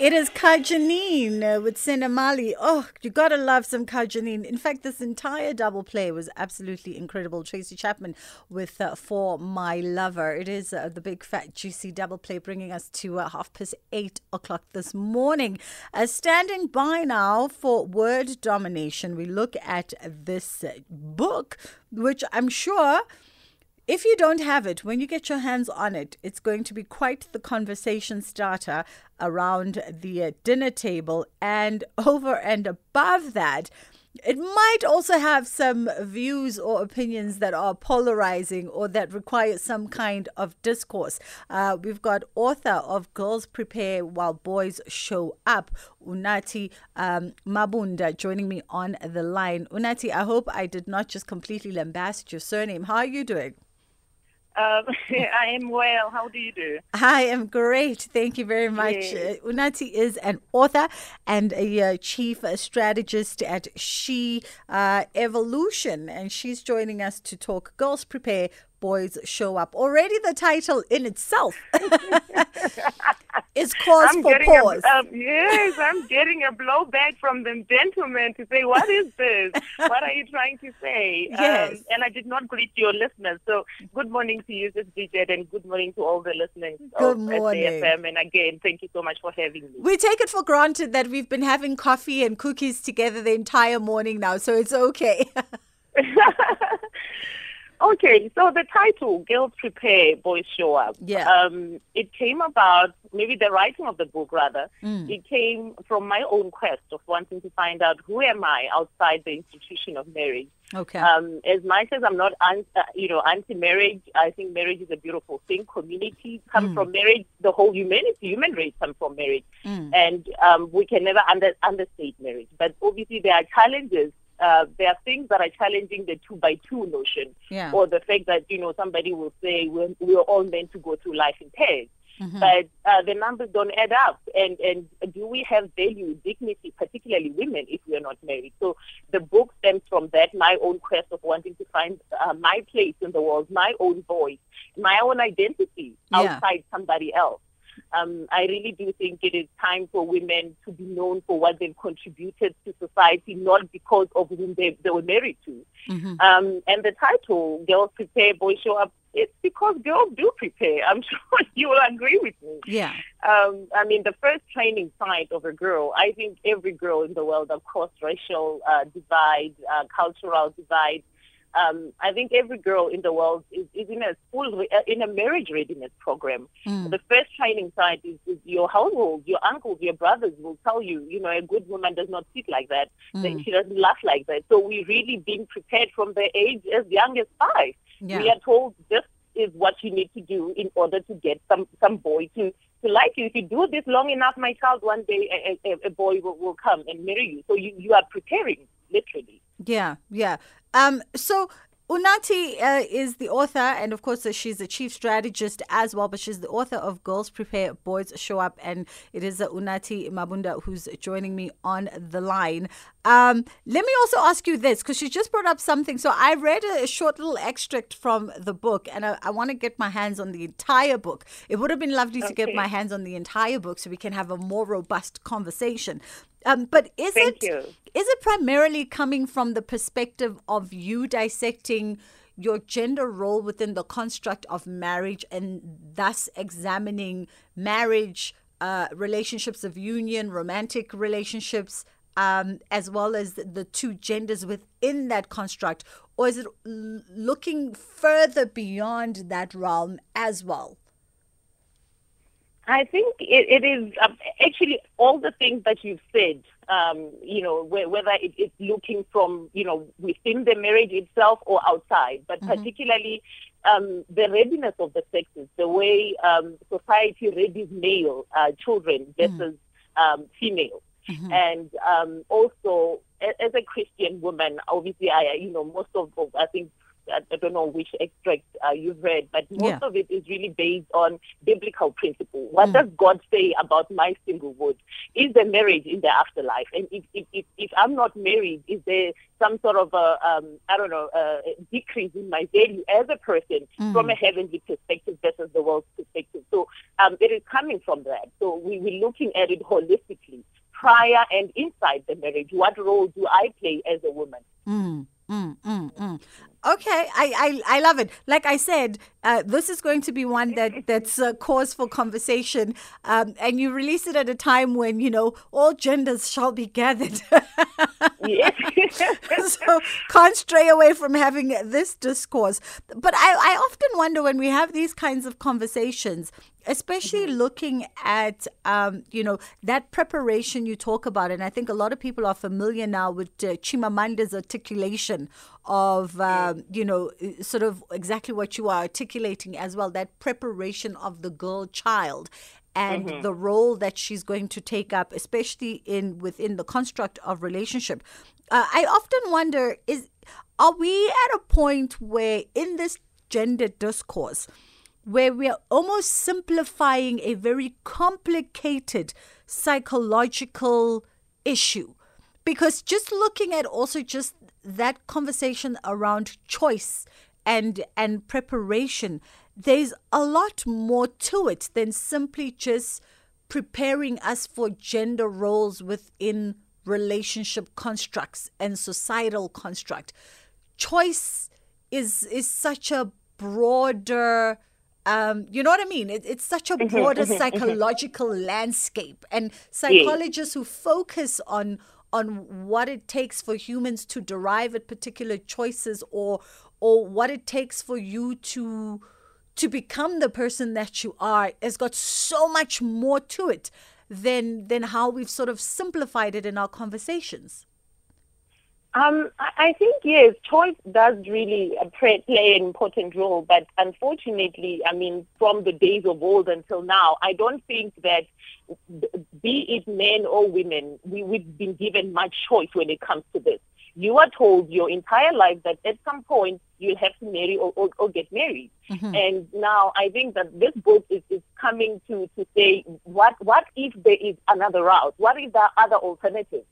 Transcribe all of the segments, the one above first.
It is Kajanine uh, with Senamali. Oh, you gotta love some Kajanine. In fact, this entire double play was absolutely incredible. Tracy Chapman with uh, For My Lover. It is uh, the big fat juicy double play bringing us to uh, half past eight o'clock this morning. Standing by now for word domination, we look at this uh, book, which I'm sure if you don't have it, when you get your hands on it, it's going to be quite the conversation starter around the uh, dinner table. And over and above that, it might also have some views or opinions that are polarizing or that require some kind of discourse. Uh, we've got author of Girls Prepare While Boys Show Up, Unathi um, Mabunda, joining me on the line. Unathi, I hope I did not just completely lambast your surname. How are you doing? Um, I am well. How do you do? I am great. Thank you very much. Yes. Uh, Unathi is an author and a uh, chief strategist at She uh, Evolution, and she's joining us to talk Girls Prepare boys show up. Already the title in itself is cause I'm for pause. A, um, yes, I'm getting a blowback from the gentleman to say, what is this? what are you trying to say? Yes. Um, and I did not greet your listeners. So good morning to you, Sister and good morning to all the listeners good of morning. SAFM. And again, thank you so much for having me. We take it for granted that we've been having coffee and cookies together the entire morning now, so it's okay. Okay, so the title, Girls Prepare, Boys Show Up. Yeah. Um, it came about, maybe the writing of the book rather, mm. it came from my own quest of wanting to find out who am I outside the institution of marriage. Okay. Um, as much as I'm not, un- uh, you know, anti-marriage, I think marriage is a beautiful thing. Community comes mm. from marriage. The whole humanity, human race come from marriage, mm. and um, we can never under- understate marriage. But obviously, there are challenges uh, there are things that are challenging the two by two notion, yeah. or the fact that you know somebody will say we're, we're all meant to go through life in pairs. Mm-hmm. But uh, the numbers don't add up. And, and do we have value, dignity, particularly women, if we are not married? So the book stems from that, my own quest of wanting to find uh, my place in the world, my own voice, my own identity outside somebody else um, I really do think it is time for women to be known for what they've contributed to society, not because of whom they, they were married to. Mm-hmm. Um, and the title, Girls Prepare, Boys Show Up, it's because girls do prepare. I'm sure you will agree with me. Yeah. Um, I mean, the first training site of a girl, I think every girl in the world, across racial uh, divide, uh, cultural divide, um, I think every girl in the world is, is in a school, re- uh, in a marriage readiness program. Mm. The first training site is, is, your household, your uncles, your brothers will tell you, you know, a good woman does not sit like that. Mm. She doesn't laugh like that. So we're really being prepared from the age as young as five. Yeah. We are told this is what you need to do in order to get some some boy to to like you. If you do this long enough, my child, one day a, a, a boy will, will come and marry you. So you, you are preparing literally. Yeah, yeah. Um, so Unathi uh, is the author, and of course, uh, she's a chief strategist as well. But she's the author of Girls Prepare, Boys Show Up, and it is uh, Unathi Mabunda who's joining me on the line. Um, let me also ask you this because she just brought up something. So I read a short little extract from the book, and I, I want to get my hands on the entire book. It would have been lovely okay. to get my hands on the entire book so we can have a more robust conversation. Um, but is Thank it you. Is it primarily coming from the perspective of you dissecting your gender role within the construct of marriage and thus examining marriage, uh, relationships of union, romantic relationships, um, as well as the, two genders within that construct? Or is it looking further beyond that realm as well? I think it, it is um, actually all the things that you've said. Um, you know, whether it, it's looking from you know within the marriage itself or outside, but Mhm. particularly um, the readiness of the sexes, the way um, society readies male uh, children versus um, female, Mhm. and um, also as a Christian woman, obviously, I you know most of- I think I don't know which extract uh, you've read, but most Yeah. of it is really based on biblical principle. What Mm. does God say about my singlehood? Is there marriage in the afterlife? And if, if, if, if I'm not married, is there some sort of a, um, I don't know, a decrease in my value as a person Mm. from a heavenly perspective versus the world's perspective? So um, it is coming from that. So we, we're looking at it holistically, prior and inside the marriage. What role do I play as a woman? Mm, mm, mm, mm. Okay, I, I, I love it. Like I said, uh, this is going to be one that that's a cause for conversation, um, and you release it at a time when you know all genders shall be gathered. So can't stray away from having this discourse. But I, I often wonder when we have these kinds of conversations, especially looking at um, you know that preparation you talk about, and I think a lot of people are familiar now with uh, Chimamanda's articulation of um, you know sort of exactly what you are articulating as well that preparation of the girl child and the role that she's going to take up especially in within the construct of relationship. Uh, i often wonder is are we at a point where in this gender discourse where we're almost simplifying a very complicated psychological issue. Because just looking at also just that conversation around choice and and preparation there's a lot more to it than simply just preparing us for gender roles within relationship constructs and societal construct. Choice is is such a broader um, you know what I mean? It, it's such a mm-hmm, broader mm-hmm, mm-hmm. psychological landscape, and psychologists who focus on on what it takes for humans to derive at particular choices, or or what it takes for you to to become the person that you are, has got so much more to it than than how we've sort of simplified it in our conversations. Um, I think yes, choice does really uh, play play an important role, but unfortunately, I mean, from the days of old until now, I don't think that be it men or women, we, we've been given much choice when it comes to this. You are told your entire life that at some point you'll have to marry or, or, or get married. And now I think that this book is, is coming to, to say, what, what if there is another route? What if there are other alternatives?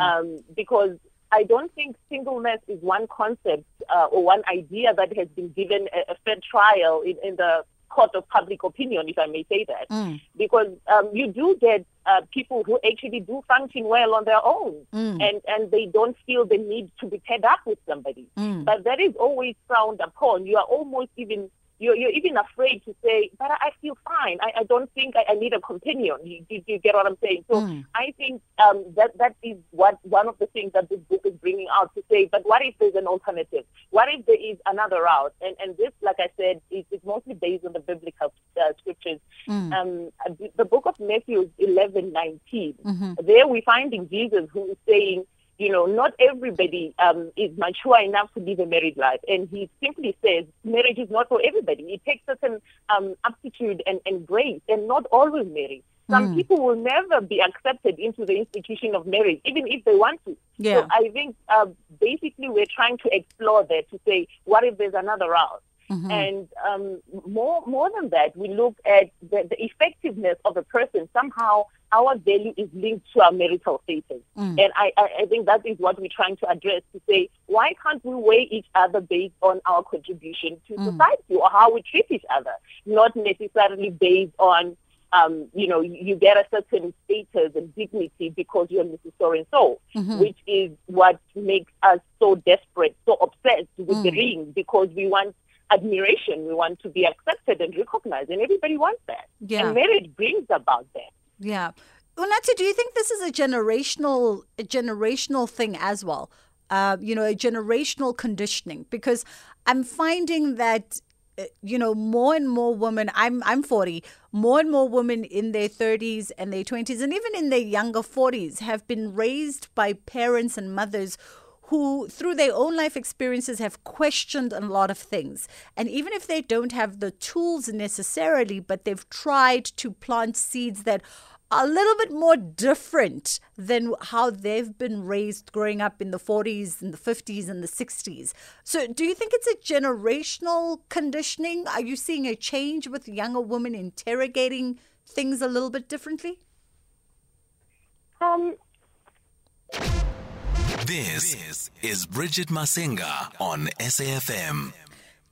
Um, because I don't think singleness is one concept uh, or one idea that has been given a, a fair trial in, in the court of public opinion, if I may say that. Mm. Because um, you do get uh, people who actually do function well on their own Mm. and, and they don't feel the need to be paired up with somebody. Mm. But that is always frowned upon. You are almost even you're, you're even afraid to say, but I feel fine. I, I don't think I, I need a companion. You, you, you get what I'm saying? So Mm. I think um, that that is what one of the things that this book is bringing out to say. But what if there's an alternative? What if there is another route? And and this, like I said, is, is mostly based on the biblical uh, scriptures. Mm. Um, the book of Matthew 11, 19. Mhm. There we find in Jesus who is saying, you know, not everybody um, is mature enough to live a married life. And he simply says marriage is not for everybody. It takes certain um, aptitude and, and grace, and not always marry. Some Mm. people will never be accepted into the institution of marriage, even if they want to. Yeah. So I think uh, basically we're trying to explore that to say, what if there's another route? Mhm. And um, more more than that, we look at the, the effectiveness of a person. Somehow, our value is linked to our marital status, Mm. and I, I, I think that is what we're trying to address. To say, why can't we weigh each other based on our contribution to Mm. society or how we treat each other, not necessarily based on. Um, you know, you, get a certain status and dignity because you're Mrs. So and so, Mhm. which is what makes us so desperate, so obsessed with the Mm. ring because we want admiration. We want to be accepted and recognized, and everybody wants that. Yeah. And marriage brings about that. Yeah. Unathi, do you think this is a generational a generational thing as well? Uh, you know, a generational conditioning because I'm finding that uh, you know more and more women I'm I'm 40 more and more women in their 30s and their 20s and even in their younger 40s have been raised by parents and mothers who, through their own life experiences, have questioned a lot of things. And even if they don't have the tools necessarily, but they've tried to plant seeds that are a little bit more different than how they've been raised growing up in the 40s and the 50s and the 60s. So, do you think it's a generational conditioning? Are you seeing a change with younger women interrogating things a little bit differently? Um, this is Bridget Masinga on SAFM.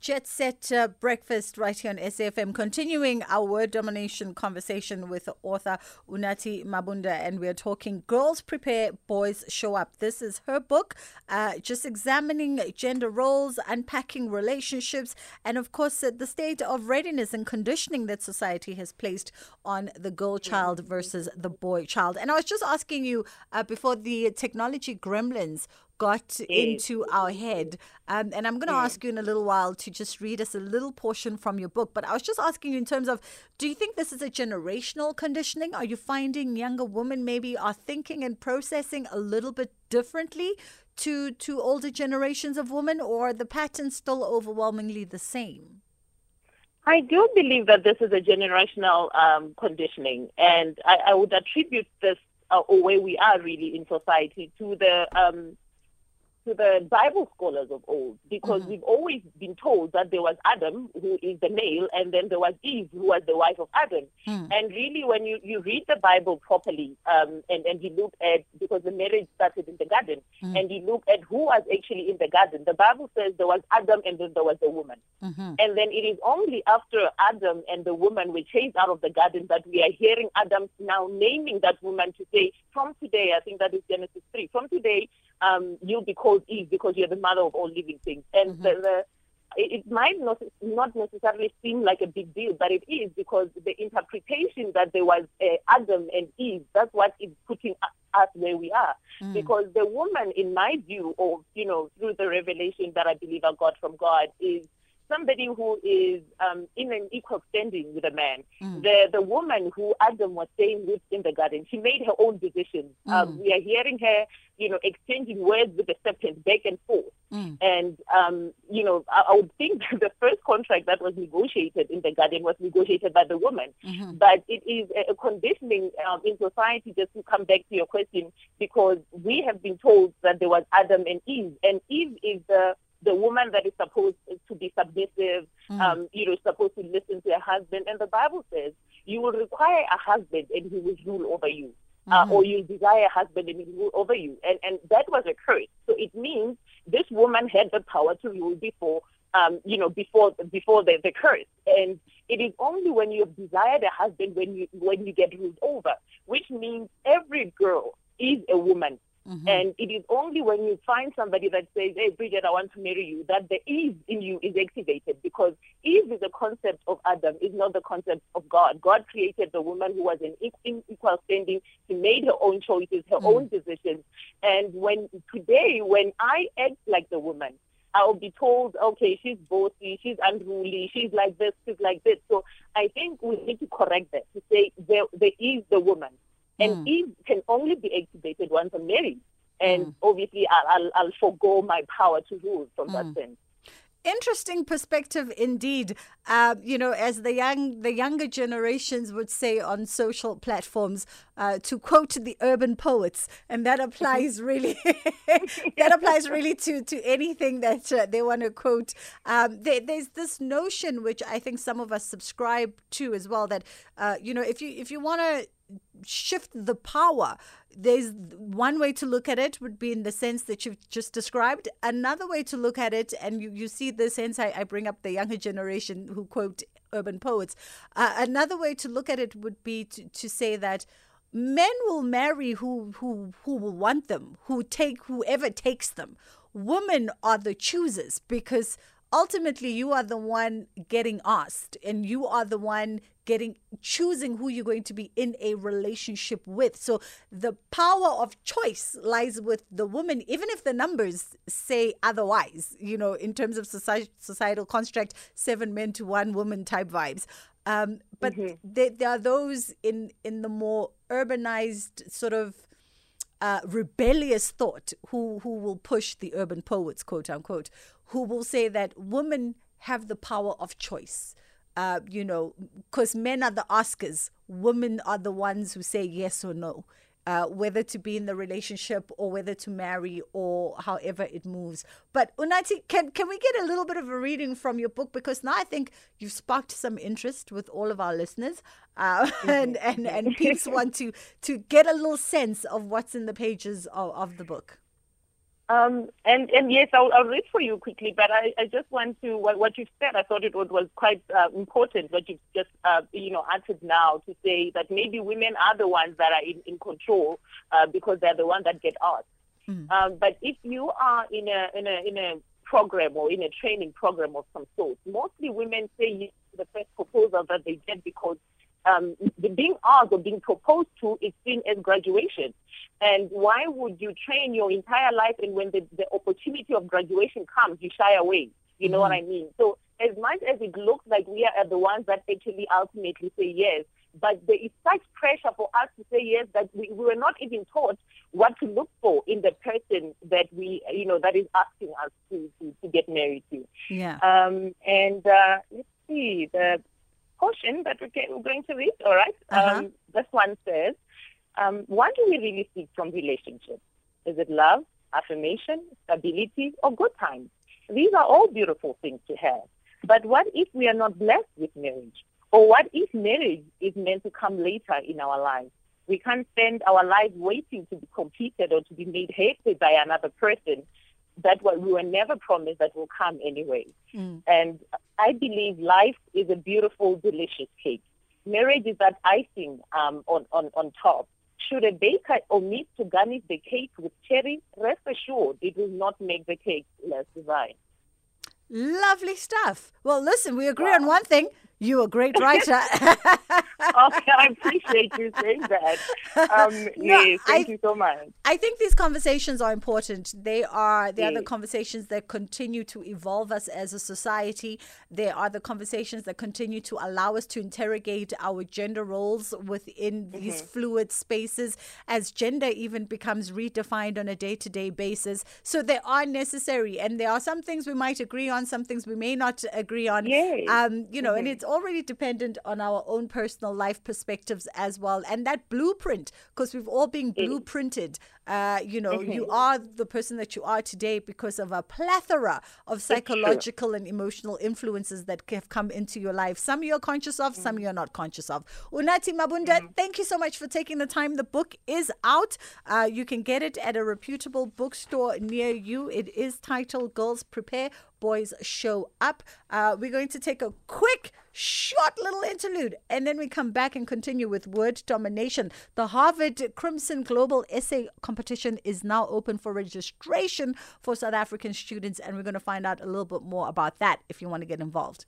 Jet Set uh, Breakfast right here on SAFM, continuing our word domination conversation with author Unathi Mabunda, and we're talking Girls Prepare, Boys Show Up. This is her book, uh, just examining gender roles, unpacking relationships, and of course, uh, the state of readiness and conditioning that society has placed on the girl child versus the boy child. And I was just asking you uh, before the technology gremlins got into our head. Um, and I'm going to ask you in a little while to just read us a little portion from your book. But I was just asking you in terms of do you think this is a generational conditioning? Are you finding younger women maybe are thinking and processing a little bit differently to, to older generations of women, or the pattern still overwhelmingly the same? I do believe that this is a generational um, conditioning, and I, I, would attribute this uh, or where we are really in society to the um, to the Bible scholars of old because mm-hmm. we've always been told that there was Adam, who is the male, and then there was Eve, who was the wife of Adam. Mm. And really, when you, you read the Bible properly um, and, and you look at, because the marriage started in the garden, mm. and you look at who was actually in the garden, the Bible says there was Adam and then there was the woman. Mm-hmm. And then it is only after Adam and the woman were chased out of the garden that we are hearing Adam now naming that woman to say, from today, I think that is Genesis 3, from today, um, you'll be called Eve because you're the mother of all living things. And mm-hmm. the, the, it might not not necessarily seem like a big deal, but it is because the interpretation that there was uh, Adam and Eve, that's what is putting us where we are. Mm. Because the woman, in my view, or you know, through the revelation that I believe I got from God, is somebody who is um, in an equal standing with a man. Mm. The the woman who Adam was staying with in the garden, she made her own decisions. Mm. Um, we are hearing her, you know, exchanging words with the serpent back and forth. Mm. And um, you know, I, I, would think that the first contract that was negotiated in the garden was negotiated by the woman. Mm-hmm. But it is a, a conditioning um, in society. Just to come back to your question, because we have been told that there was Adam and Eve, and Eve is the the woman that is supposed to be submissive, mm. um, you know, supposed to listen to her husband. And the Bible says you will require a husband and he will rule over you. Uh, mm-hmm. Or you desire a husband and he will rule over you. And, and that was a curse. So it means this woman had the power to rule before, um, you know, before before the, the curse. And it is only when you have desired a husband when you when you get ruled over, which means every girl is a woman Mm-hmm. And it is only when you find somebody that says, Hey, Bridget, I want to marry you, that the Eve in you is activated because Eve is a concept of Adam, is not the concept of God. God created the woman who was in equal standing. She made her own choices, her mm-hmm. own decisions. And when today, when I act like the woman, I'll be told, okay, she's bossy, she's unruly, she's like this, she's like this. So I think we need to correct that to say there, there is the woman. And mm. Eve can only be activated once I'm married. And mm. obviously, I'll, I'll, I'll forego my power to rule from mm. that sense interesting perspective indeed. Uh, you know, as the young the younger generations would say on social platforms, uh, to quote the urban poets, and that applies really that applies really to to anything that uh, they want to quote. Um, there, there's this notion which I think some of us subscribe to as well that uh, you know if you if you want to shift the power. There's one way to look at it would be in the sense that you've just described. Another way to look at it, and you, you see this sense, I, I bring up the younger generation who quote urban poets. Uh, another way to look at it would be to, to say that men will marry who, who, who will want them, who take whoever takes them. Women are the choosers because ultimately you are the one getting asked and you are the one getting choosing who you're going to be in a relationship with so the power of choice lies with the woman even if the numbers say otherwise you know in terms of society, societal construct seven men to one woman type vibes um, but mm-hmm. there, there are those in in the more urbanized sort of uh, rebellious thought who who will push the urban poets quote unquote who will say that women have the power of choice uh, you know, because men are the askers, women are the ones who say yes or no. Uh, whether to be in the relationship or whether to marry or however it moves. But Unathi, can can we get a little bit of a reading from your book because now I think you've sparked some interest with all of our listeners, uh, and and and peeps want to to get a little sense of what's in the pages of, of the book. Um, and, and yes, I'll, I'll read for you quickly, but I, I just want to, what, what you've said, I thought it was, was quite uh, important, what you've just, uh, you know, uttered now to say that maybe women are the ones that are in, in control uh, because they're the ones that get asked. Mm. Um, but if you are in a, in a, in a program or in a training program of some sort, mostly women say yes to the first proposal that they get because um, the being asked or being proposed to is seen as graduation. And why would you train your entire life and when the, the opportunity of graduation comes, you shy away? You know mm-hmm. what I mean? So as much as it looks like we are the ones that actually ultimately say yes, but there is such pressure for us to say yes that we, we were not even taught what to look for in the person that we, you know, that is asking us to, to, to get married to. Yeah. Um, and uh, let's see, the portion that we're going to read, all right? Uh-huh. Um, this one says, um, what do we really seek from relationships? Is it love, affirmation, stability, or good times? These are all beautiful things to have. But what if we are not blessed with marriage? Or what if marriage is meant to come later in our lives? We can't spend our lives waiting to be completed or to be made happy by another person that what we were never promised that will come anyway. Mm. And I believe life is a beautiful, delicious cake. Marriage is that icing um, on, on, on top. Should a baker omit to garnish the cake with cherry, rest assured it will not make the cake less divine. Lovely stuff. Well, listen, we agree wow. on one thing. You're a great writer. okay, I appreciate you saying that. Um, no, yes, thank I, you so much. I think these conversations are important. They are they yes. are the conversations that continue to evolve us as a society. They are the conversations that continue to allow us to interrogate our gender roles within mm-hmm. these fluid spaces as gender even becomes redefined on a day-to-day basis. So they are necessary and there are some things we might agree on, some things we may not agree on. Yes. Um, you know, mm-hmm. and it's already dependent on our own personal life perspectives as well. And that blueprint, because we've all been blueprinted. Uh, you know, mm-hmm. you are the person that you are today because of a plethora of psychological and emotional influences that have come into your life. Some you're conscious of, mm-hmm. some you're not conscious of. Unathi Mabunda, mm-hmm. thank you so much for taking the time. The book is out. Uh, you can get it at a reputable bookstore near you. It is titled Girls Prepare boys show up. Uh, we're going to take a quick, short little interlude, and then we come back and continue with word domination. The Harvard Crimson Global Essay Competition is now open for registration for South African students, and we're going to find out a little bit more about that if you want to get involved.